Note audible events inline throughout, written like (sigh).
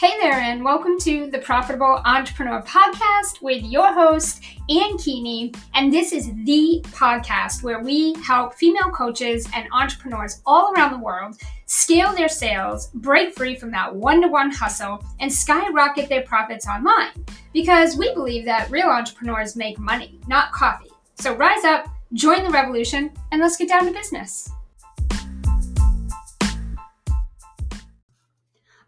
Hey there, and welcome to the Profitable Entrepreneur Podcast with your host, Ann Keeney. And this is the podcast where we help female coaches and entrepreneurs all around the world scale their sales, break free from that one to one hustle, and skyrocket their profits online. Because we believe that real entrepreneurs make money, not coffee. So rise up, join the revolution, and let's get down to business.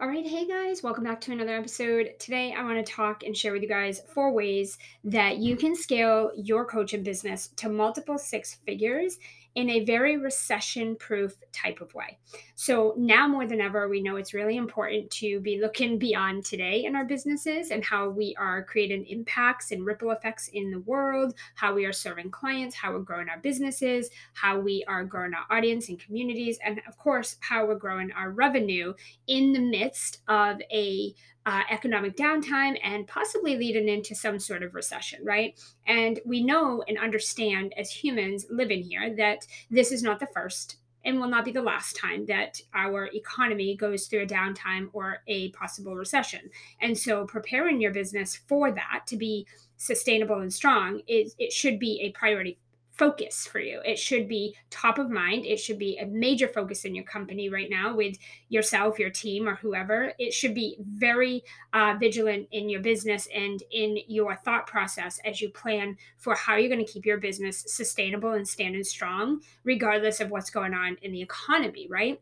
All right, hey guys, welcome back to another episode. Today, I want to talk and share with you guys four ways that you can scale your coaching business to multiple six figures in a very recession proof type of way. So, now more than ever, we know it's really important to be looking beyond today in our businesses and how we are creating impacts and ripple effects in the world, how we are serving clients, how we're growing our businesses, how we are growing our audience and communities, and of course, how we're growing our revenue in the midst of a uh, economic downtime and possibly leading into some sort of recession, right? And we know and understand as humans living here that this is not the first and will not be the last time that our economy goes through a downtime or a possible recession. And so preparing your business for that to be sustainable and strong is it should be a priority focus for you. It should be top of mind. It should be a major focus in your company right now with yourself, your team, or whoever. It should be very uh, vigilant in your business and in your thought process as you plan for how you're going to keep your business sustainable and standing strong, regardless of what's going on in the economy, right?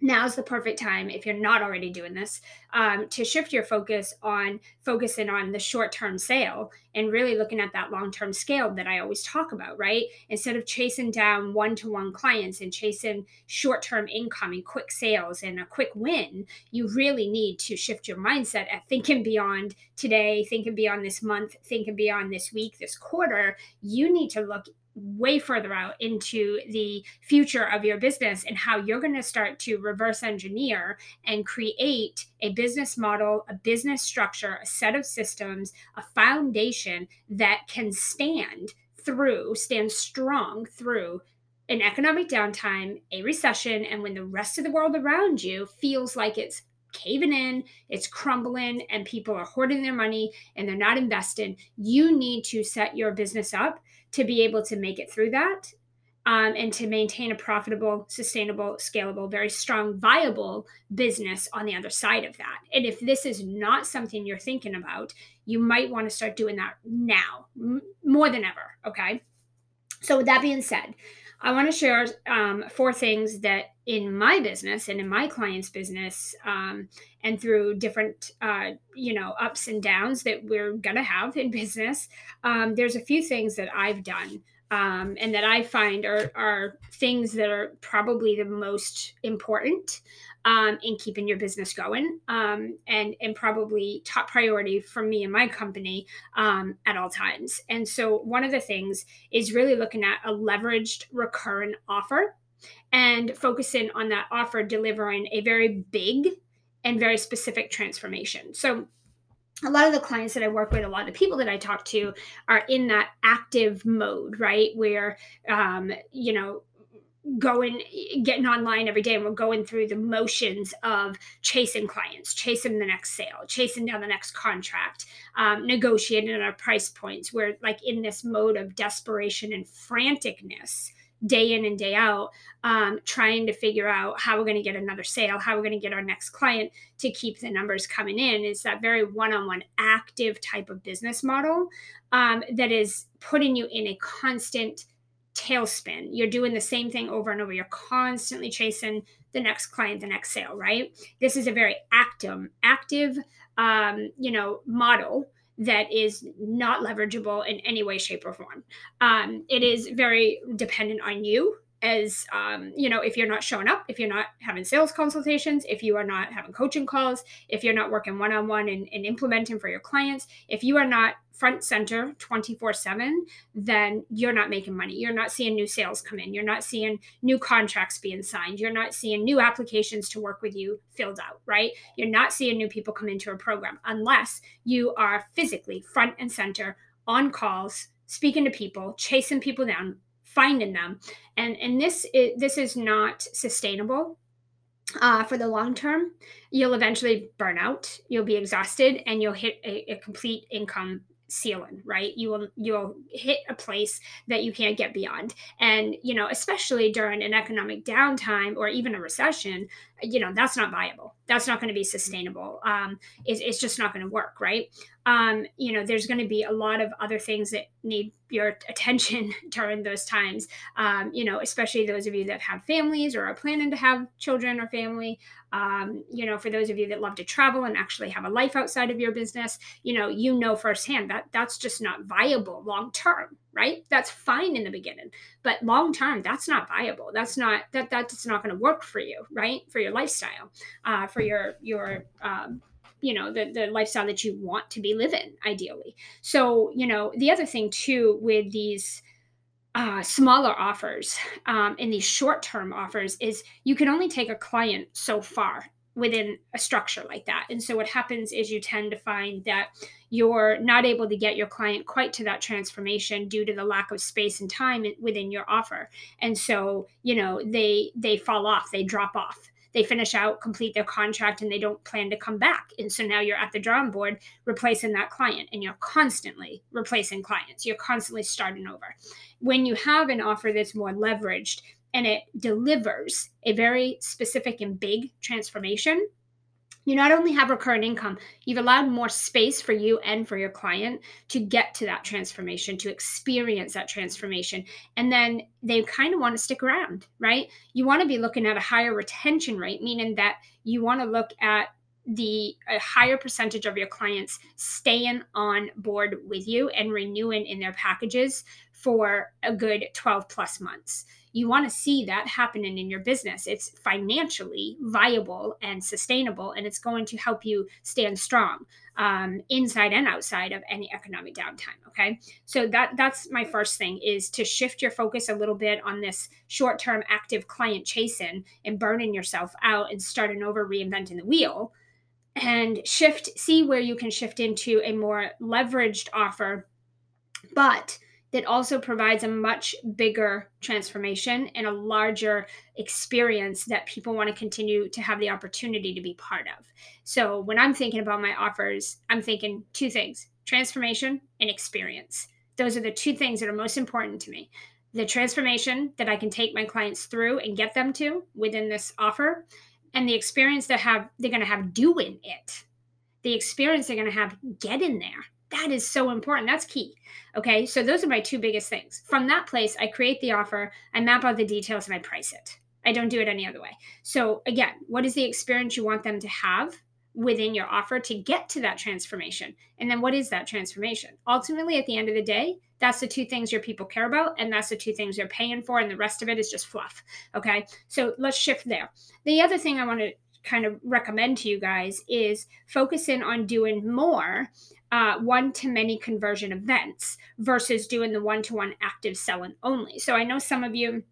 Now's the perfect time if you're not already doing this um, to shift your focus on focusing on the short-term sale and really looking at that long-term scale that i always talk about right? Instead of chasing down one-to-one clients and chasing short-term income and quick sales and a quick win you really need to shift your mindset at thinking beyond today thinking beyond this month thinking beyond this week this quarter. You need to look way further out into the future of your business and how you're going to start to reverse engineer and create a business model, a business structure, a set of systems, a foundation that can stand through, stand strong through an economic downtime, a recession, and when the rest of the world around you feels like it's caving in, it's crumbling, and people are hoarding their money and they're not investing, you need to set your business up to be able to make it through that um, and to maintain a profitable, sustainable, scalable, very strong, viable business on the other side of that. And if this is not something you're thinking about, you might want to start doing that now m- more than ever. Okay. So, with that being said, I want to share um, four things that in my business and in my client's business, um, and through different, uh, you know, ups and downs that we're gonna have in business. Um, there's a few things that I've done um, and that I find are, are things that are probably the most important um, in keeping your business going um, and, and probably top priority for me and my company um, at all times. And so, one of the things is really looking at a leveraged recurrent offer and focusing on that offer delivering a very big and very specific transformation. So, a lot of the clients that I work with, a lot of the people that I talk to are in that active mode, right? Where, um, you know, going getting online every day and we're going through the motions of chasing clients chasing the next sale chasing down the next contract um, negotiating our price points we're like in this mode of desperation and franticness day in and day out, um, trying to figure out how we're going to get another sale, how we're going to get our next client to keep the numbers coming in. Is that very one on one active type of business model um, that is putting you in a constant tailspin. You're doing the same thing over and over. You're constantly chasing the next client, the next sale, right? This is a very active, active, um, you know, model that is not leverageable in any way, shape, or form. Um, it is very dependent on you as um, you know if you're not showing up if you're not having sales consultations if you are not having coaching calls if you're not working one-on-one and, and implementing for your clients if you are not front center 24 7 then you're not making money. You're not seeing new sales come in. You're not seeing new contracts being signed. You're not seeing new applications to work with you filled out right? You're not seeing new people come into a program unless you are physically front and center on calls speaking to people chasing people down finding them. And and this is this is not sustainable uh, for the long term, you'll eventually burn out, you'll be exhausted, and you'll hit a, a complete income ceiling right? You will you'll hit a place that you can't get beyond. And you know especially during an economic downtime or even a recession you know that's not viable. That's not going to be sustainable. Um it's, it's just not going to work right um you know there's going to be a lot of other things that need your (laughs) attention during those times. Um you know especially those of you that have families or are planning to have children or family. Um you know for those of you that love to travel and actually have a life outside of your business you know you know firsthand that that's just not viable long term right? That's fine in the beginning but long term that's not viable. That's not that that's not going to work for you right? For your lifestyle uh, for your your um, you know the, the lifestyle that you want to be living ideally so you know the other thing too with these uh, smaller offers um, and these short-term offers is you can only take a client so far within a structure like that. And so what happens is you tend to find that you're not able to get your client quite to that transformation due to the lack of space and time within your offer. And so, you know, they they fall off, they drop off. They finish out, complete their contract, and they don't plan to come back. And so now you're at the drawing board replacing that client, and you're constantly replacing clients. You're constantly starting over. When you have an offer that's more leveraged, and it delivers a very specific and big transformation, you not only have recurrent income, you've allowed more space for you and for your client to get to that transformation, to experience that transformation. And then they kind of want to stick around, right? You want to be looking at a higher retention rate, meaning that you want to look at the a higher percentage of your clients staying on board with you and renewing in their packages for a good 12 plus months you want to see that happening in your business. It's financially viable and sustainable, and it's going to help you stand strong um, inside and outside of any economic downtime. Okay, so that that's my first thing is to shift your focus a little bit on this short-term active client chasing and burning yourself out and starting over, reinventing the wheel, and shift. See where you can shift into a more leveraged offer, but that also provides a much bigger transformation and a larger experience that people want to continue to have the opportunity to be part of. So when I'm thinking about my offers, I'm thinking two things transformation and experience. Those are the two things that are most important to me. The transformation that I can take my clients through and get them to within this offer, and the experience that have they're going to have doing it. The experience they're going to have getting there that is so important. That's key. Okay. So those are my two biggest things. From that place, I create the offer, I map out the details, and I price it. I don't do it any other way. So again, what is the experience you want them to have within your offer to get to that transformation? And then what is that transformation? Ultimately, at the end of the day, that's the two things your people care about, and that's the two things they're paying for, and the rest of it is just fluff. Okay. So let's shift there. The other thing I want to kind of recommend to you guys is focus in on doing more uh, one to many conversion events versus doing the one to one active selling only. So I know some of you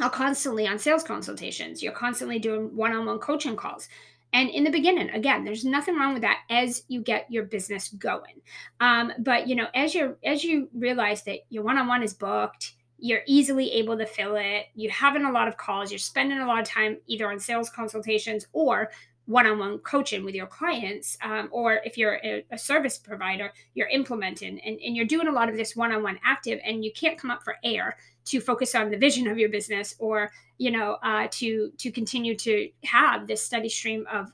are constantly on sales consultations, you're constantly doing one on one coaching calls. And in the beginning, again, there's nothing wrong with that as you get your business going. Um, but you know, as you as you realize that your one on one is booked, you're easily able to fill it. You're having a lot of calls. You're spending a lot of time either on sales consultations or one-on-one coaching with your clients um, or if you're a, a, service provider you're implementing and, and you're doing a lot of this one-on-one active and you can't come up for air to focus on the vision of your business or you know uh, to to continue to have this steady stream of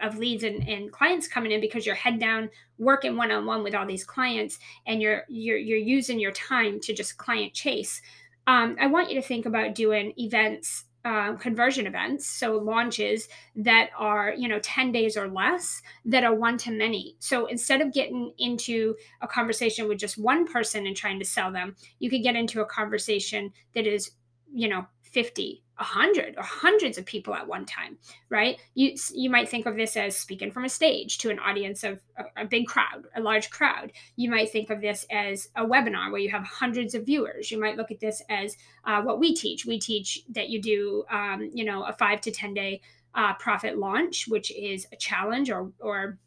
of leads and, and clients coming in because you're head down working one-on-one with all these clients and you're you're you're using your time to just client chase. Um, i want you to think about doing events uh, conversion events so launches that are you know 10 days or less that are one to many. So instead of getting into a conversation with just one person and trying to sell them you could get into a conversation that is you know 50 a hundred or hundreds of people at one time right? You you might think of this as speaking from a stage to an audience of a, a, big crowd a large crowd. You might think of this as a webinar where you have hundreds of viewers. You might look at this as uh, what we teach. We teach that you do um, you know a five to ten day uh, profit launch which is a challenge or or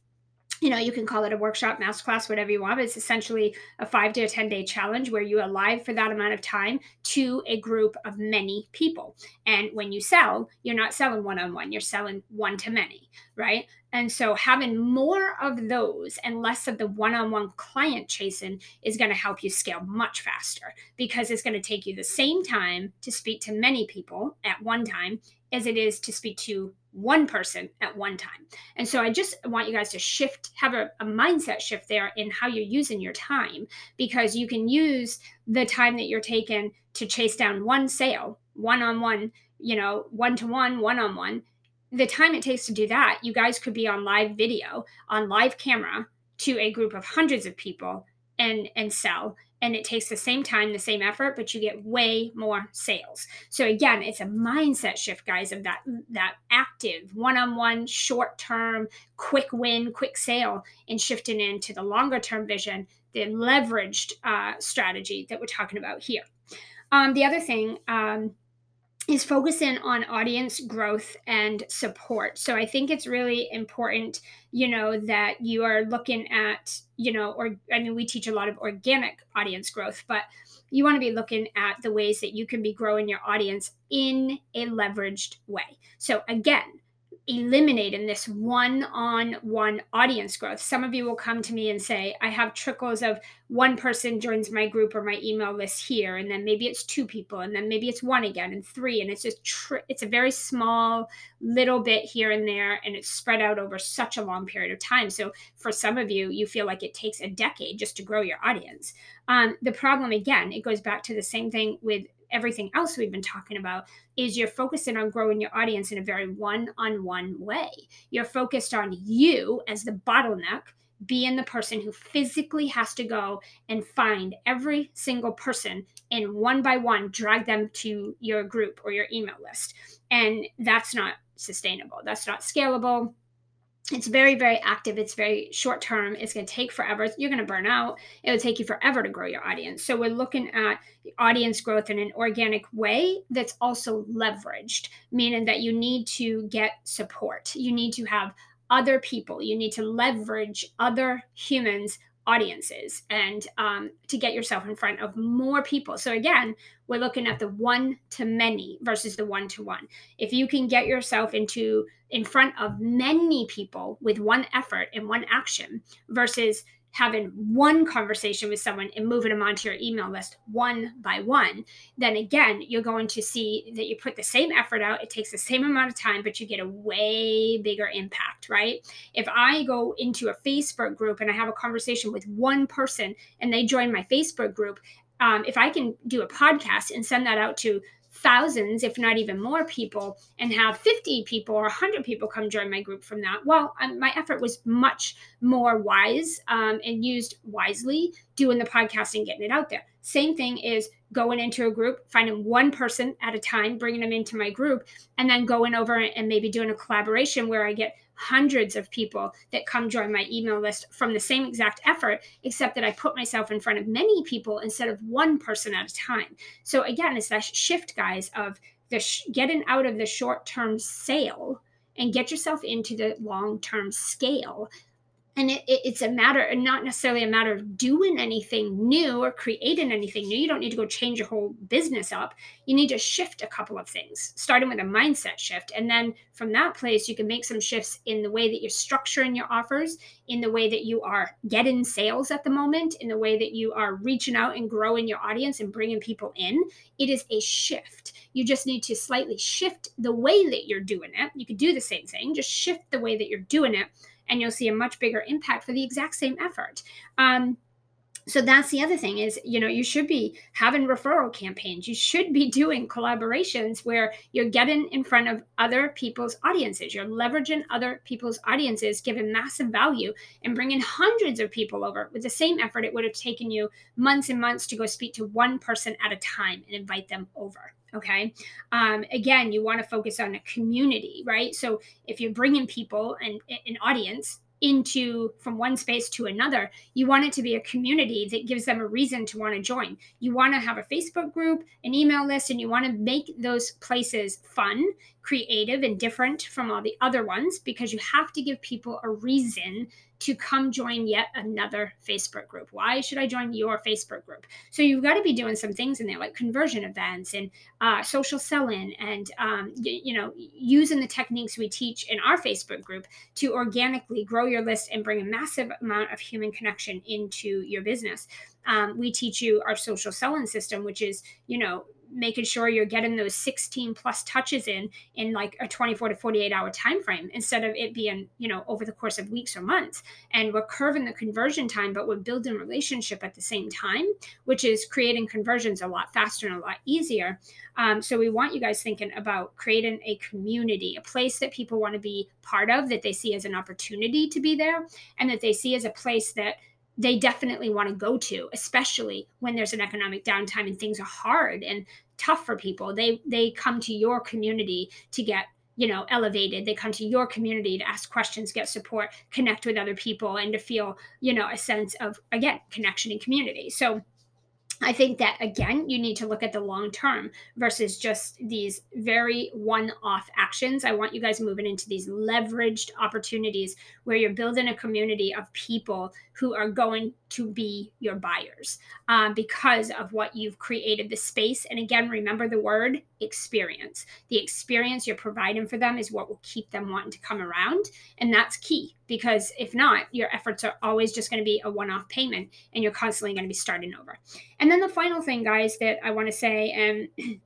you know, you can call it a workshop, masterclass, whatever you want, but it's essentially a five to a 10 day challenge where you are live for that amount of time to a group of many people. And when you sell, you're not selling one on one, you're selling one to many, right? And so having more of those and less of the one on one client chasing is going to help you scale much faster because it's going to take you the same time to speak to many people at one time as it is to speak to one person at one time. And so I just want you guys to shift, have a, a, mindset shift there in how you're using your time because you can use the time that you're taking to chase down one sale, one on one, you know, one to one, one on one. The time it takes to do that, you guys could be on live video, on live camera to a group of hundreds of people and and sell. And it takes the same time the same effort but you get way more sales. So again it's a mindset shift guys of that that active one-on-one short term quick win quick sale and shifting into the longer term vision the leveraged uh, strategy that we're talking about here. Um, the other thing um, is focusing on audience growth and support. So I think it's really important, you know, that you are looking at, you know, or I mean, we teach a lot of organic audience growth, but you want to be looking at the ways that you can be growing your audience in a leveraged way. So again, eliminating this one on one audience growth. Some of you will come to me and say, I have trickles of one person joins my group or my email list here, and then maybe it's two people, and then maybe it's one again, and three. And it's just, tri- it's a very small little bit here and there, and it's spread out over such a long period of time. So for some of you, you feel like it takes a decade just to grow your audience. Um, the problem, again, it goes back to the same thing with everything else we've been talking about is you're focusing on growing your audience in a very one-on-one way. You're focused on you as the bottleneck being the person who physically has to go and find every single person and one by one drag them to your group or your email list. And that's not sustainable. That's not scalable it's very very active. It's very short term. It's going to take forever. You're going to burn out. It will take you forever to grow your audience. So we're looking at audience growth in an organic way that's also leveraged meaning that you need to get support. You need to have other people. You need to leverage other humans audiences and um, to get yourself in front of more people. So again, we're looking at the one to many versus the one to one. If you can get yourself into in front of many people with one effort and one action versus having one conversation with someone and moving them onto your email list one by one, then again, you're going to see that you put the same effort out. It takes the same amount of time, but you get a way bigger impact, right? If I go into a Facebook group and I have a conversation with one person and they join my Facebook group, um, if I can do a podcast and send that out to thousands, if not even more people, and have 50 people or 100 people come join my group from that, well, um, my effort was much more wise um, and used wisely doing the podcast and getting it out there. Same thing is going into a group, finding one person at a time, bringing them into my group, and then going over and maybe doing a collaboration where I get hundreds of people that come join my email list from the same exact effort, except that I put myself in front of many people instead of one person at a time. So again, it's that shift, guys, of the sh- getting out of the short term sale and get yourself into the long term scale and it, it, it's a matter not necessarily a matter of doing anything new or creating anything new. You don't need to go change your whole business up. You need to shift a couple of things starting with a mindset shift. And then from that place you can make some shifts in the way that you're structuring your offers in the way that you are getting sales at the moment in the way that you are reaching out and growing your audience and bringing people in. It is a shift. You just need to slightly shift the way that you're doing it. You could do the same thing just shift the way that you're doing it and you'll see a much bigger impact for the exact same effort. Um, so that's the other thing is you know you should be having referral campaigns. You should be (laughs) doing collaborations where you're getting in front of other people's audiences. You're leveraging other people's audiences giving massive value and bringing hundreds of people over. With the same effort it would have taken you months and months to go speak to one person at a time and invite them over okay? Um, again you want to focus on a community right? So if you're bringing people and an audience into from one space to another. You want it to be a community that gives them a reason to want to join. You want to have a facebook group an email list and you want to make those places fun creative and different from all the other ones because you have to give people a reason to come join yet another Facebook group. Why should I join your Facebook group? So you've got to be doing some things in there like conversion events and uh, social selling and, um, y- you know, using the techniques we teach in our Facebook group to organically grow your list and bring a massive amount of human connection into your business. Um, we teach you our social selling system, which is, you know, making sure you're getting those 16 plus touches in in like a 24 to 48 hour time frame instead of it being you know over the course of weeks or months. And we're curving the conversion time but we're building relationship at the same time which is creating conversions a lot faster and a lot easier. Um, so we want you guys thinking about creating a community a place that people want to be part of that they see as an opportunity to be there and that they see as a place that they definitely want to go to especially when there's an economic downtime and things are hard and tough for people. They they come to your community to get you know elevated. They come to your community to ask questions get support connect with other people and to feel you know a sense of again connection and community. So I think that again, you need to look at the long term versus just these very one off actions. I want you guys moving into these leveraged opportunities where you're building a community of people who are going to be your buyers um, because of what you've created the space. And again, remember the word experience. The experience you're providing for them is what will keep them wanting to come around. And that's key because if not, your efforts are always just going to be a one off payment and you're constantly going to be starting over. And then the final thing, guys, that I want to say, and (clears throat)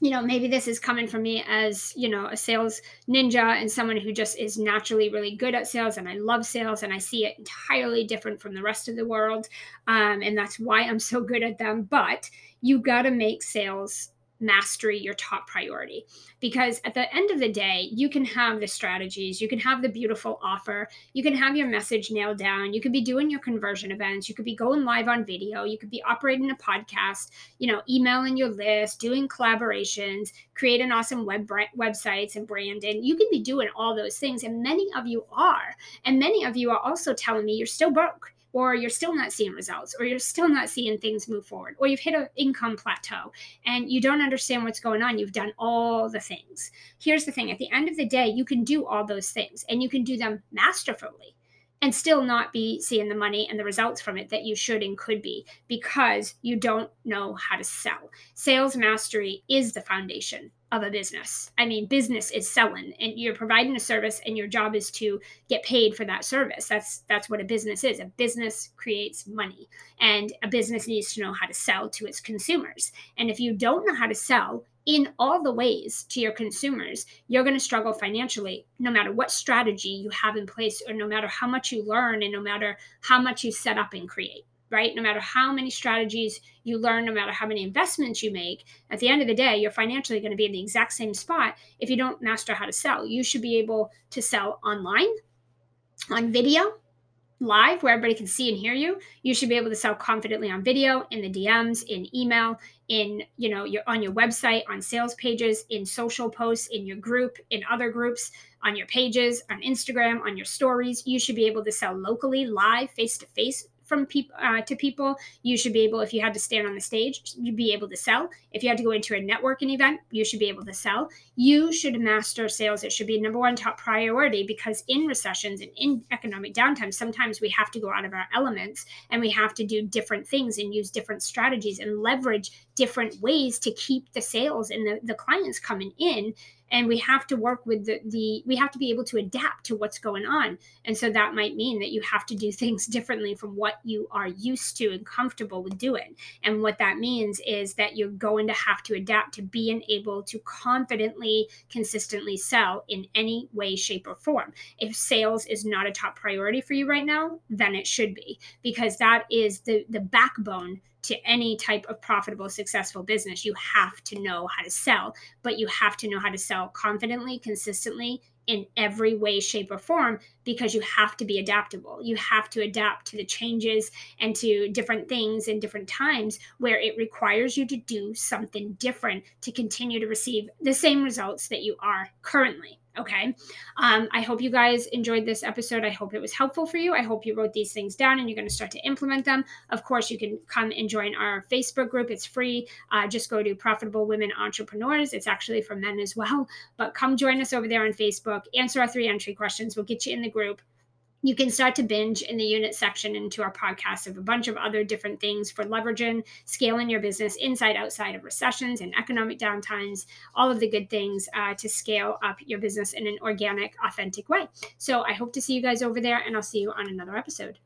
you know, maybe this is coming from me as, you know, a sales ninja and someone who just is naturally really good at sales and I love sales and I see it entirely different from the rest of the world. Um, and that's why I'm so good at them. But you got to make sales mastery your top priority. Because at the end of the day you can have the strategies you can have the beautiful offer you can have your message nailed down you could be doing your conversion events you could be going live on video you could be operating a podcast you know emailing your list doing collaborations creating awesome web websites and branding you can be doing all those things and many of you are. And many of you are also telling me you're still broke or you're still not seeing results, or you're still not seeing things move forward, or you've hit an income plateau and you don't understand what's going on. You've done all the things. Here's the thing at the end of the day, you can do all those things and you can do them masterfully and still not be seeing the money and the results from it that you should and could be because you don't know how to sell. Sales mastery is the foundation of a business. I mean, business is selling and you're providing a service and your job is to get paid for that service. That's that's what a business is. A business creates money and a business needs to know how to sell to its consumers. And if you don't know how to sell in all the ways to your consumers, you're going to struggle financially no matter what strategy you have in place or no matter how much you learn and no matter how much you set up and create right? No matter how many strategies you learn, no matter how many investments you make, at the end of the day, you're financially going to be in the exact same spot if you don't master how to sell. You should be able to sell online, on video, live where everybody can see and hear you you should be able to sell confidently on video in the dms in email in you know your on your website on sales pages in social posts in your group in other groups on your pages on instagram on your stories you should be able to sell locally live face to face from people uh, to people you should be able if you had to stand on the stage you'd be able to sell. If you had to go into a networking event you should be able to sell. You should master sales. It should be number one top priority because in recessions and in economic downtime sometimes we have to go out of our elements and we have to do different things and use different strategies and leverage different ways to keep the sales and the, the clients coming in and we have to work with the, the we have to be able to adapt to what's going on. And so that might mean that you have to do (laughs) things differently from what you are used to and comfortable with doing. And what that means is that you're going to have to adapt to being able to confidently consistently sell in any way shape or form. If sales is not a top priority for you right now then it should be because that is the the backbone to any type of profitable, successful business, you have to know how to sell, but you have to know how to sell confidently, consistently, in every way, shape, or form because you have to be adaptable. You have to adapt to the changes and to different things in different times where it requires you to do something different to continue to receive the same results that you are currently. Okay. Um, I hope you guys enjoyed this episode. I hope it was helpful for you. I hope you wrote these things down and you're going to start to implement them. Of course, you can come and join our Facebook group. It's free. Uh, just go to Profitable Women Entrepreneurs. It's actually for men as well. But come join us over there on Facebook. Answer our three entry questions. We'll get you in the group you can start to binge in the unit section into our podcast of a bunch of other different things for leveraging, scaling your business inside, outside of recessions and economic downtimes, all of the good things uh, to scale up your business in an organic, authentic way. So I hope to see you guys over there, and I'll see you on another episode.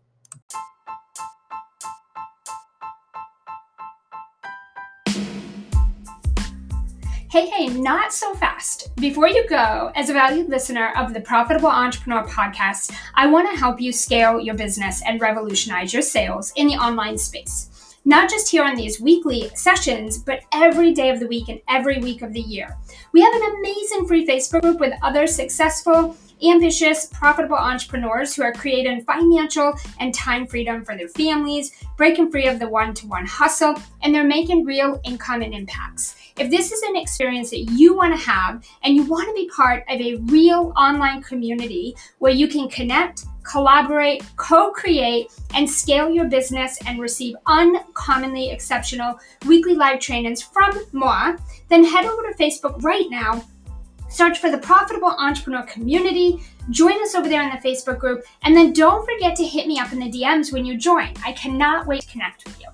Hey, hey, not so fast. Before you go, as a valued listener of the Profitable Entrepreneur podcast, I want to help you scale your business and revolutionize your sales in the online space. Not just here on these weekly sessions, but every day of the week and every week of the year. We have an amazing free Facebook group with other successful ambitious, profitable entrepreneurs who are creating financial and time freedom for their families, breaking free of the one to one hustle, and they're making real income and impacts. If this is an experience that you want to have and you want to be part of a real online community where you can connect, collaborate, co create, and scale your business and receive uncommonly exceptional weekly live trainings from moi, then head over to Facebook right now Search for the Profitable Entrepreneur Community. Join us over there in the Facebook group. And then don't forget to hit me up in the DMs when you join. I cannot wait to connect with you.